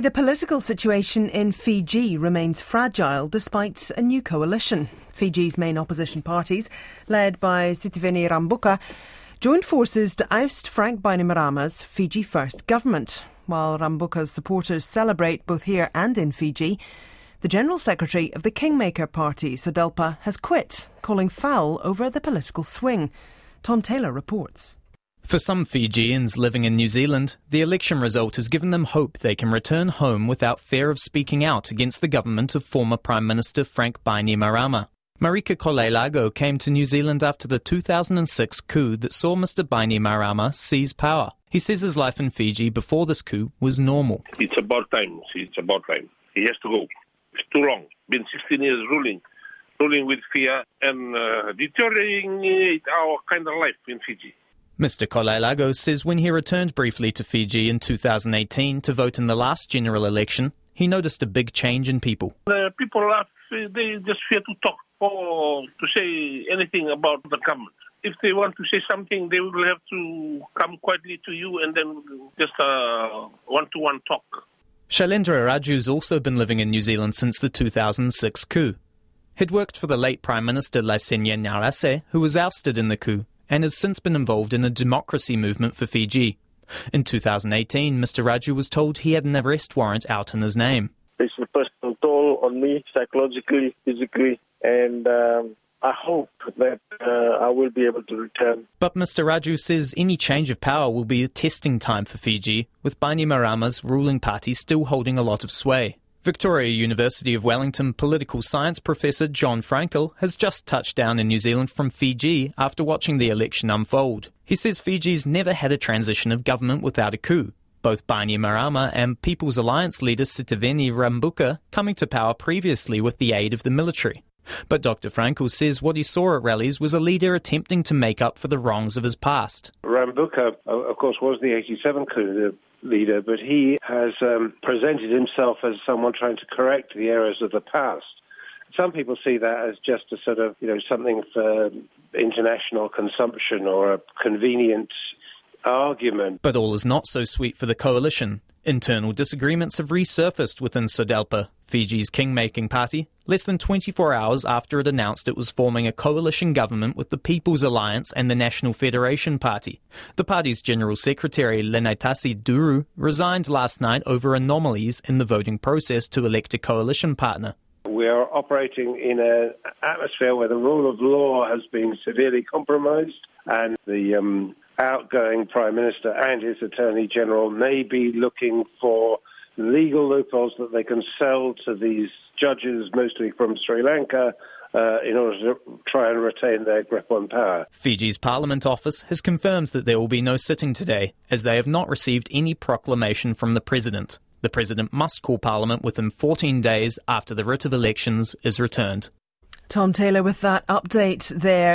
The political situation in Fiji remains fragile despite a new coalition. Fiji's main opposition parties, led by Sitiveni Rabuka, joined forces to oust Frank Bainimarama's Fiji First government. While Rabuka's supporters celebrate both here and in Fiji, the General Secretary of the Kingmaker Party, SODELPA, has quit, calling foul over the political swing. Tom Taylor reports. For some Fijians living in New Zealand, the election result has given them hope they can return home without fear of speaking out against the government of former Prime Minister Frank Bainimarama. Marika Kolailago came to New Zealand after the 2006 coup that saw Mr. Bainimarama seize power. He says his life in Fiji before this coup was normal. It's about time. It's about time. He has to go. It's too long. Been 16 years ruling, ruling with fear and uh, deteriorating our kind of life in Fiji. Mr. Kolailago says when he returned briefly to Fiji in 2018 to vote in the last general election, he noticed a big change in people. The people are, they just fear to talk or to say anything about the government. If they want to say something, they will have to come quietly to you and then just a one-to-one talk. Shailendra Raju's also been living in New Zealand since the 2006 coup. He'd worked for the late Prime Minister Laisenia Qarase, who was ousted in the coup and has since been involved in a democracy movement for Fiji. In 2018, Mr. Raju was told he had an arrest warrant out in his name. It's a personal toll on me, psychologically, physically, and um, I hope that uh, I will be able to return. But Mr. Raju says any change of power will be a testing time for Fiji, with Bainimarama's ruling party still holding a lot of sway. Victoria University of Wellington political science professor Jon Fraenkel has just touched down in New Zealand from Fiji after watching the election unfold. He says Fiji's never had a transition of government without a coup. Both Bainimarama and People's Alliance leader Sitiveni Rabuka coming to power previously with the aid of the military. But Dr. Fraenkel says what he saw at rallies was a leader attempting to make up for the wrongs of his past. Rabuka, of course, was the 87 coup, leader, but he has um, presented himself as someone trying to correct the errors of the past. Some people see that as just a sort of, you know, something for international consumption or a convenient argument. But all is not so sweet for the coalition. Internal disagreements have resurfaced within SODELPA, Fiji's king-making party, less than 24 hours after it announced it was forming a coalition government with the People's Alliance and the National Federation Party. The party's General Secretary, Lenitasi Duru, resigned last night over anomalies in the voting process to elect a coalition partner. We are operating in an atmosphere where the rule of law has been severely compromised and the um, outgoing Prime Minister and his Attorney General may be looking for legal loopholes that they can sell to these judges, mostly from Sri Lanka, uh, in order to try and retain their grip on power. Fiji's Parliament office has confirmed that there will be no sitting today, as they have not received any proclamation from the President. The President must call Parliament within 14 days after the writ of elections is returned. Tom Taylor with that update there.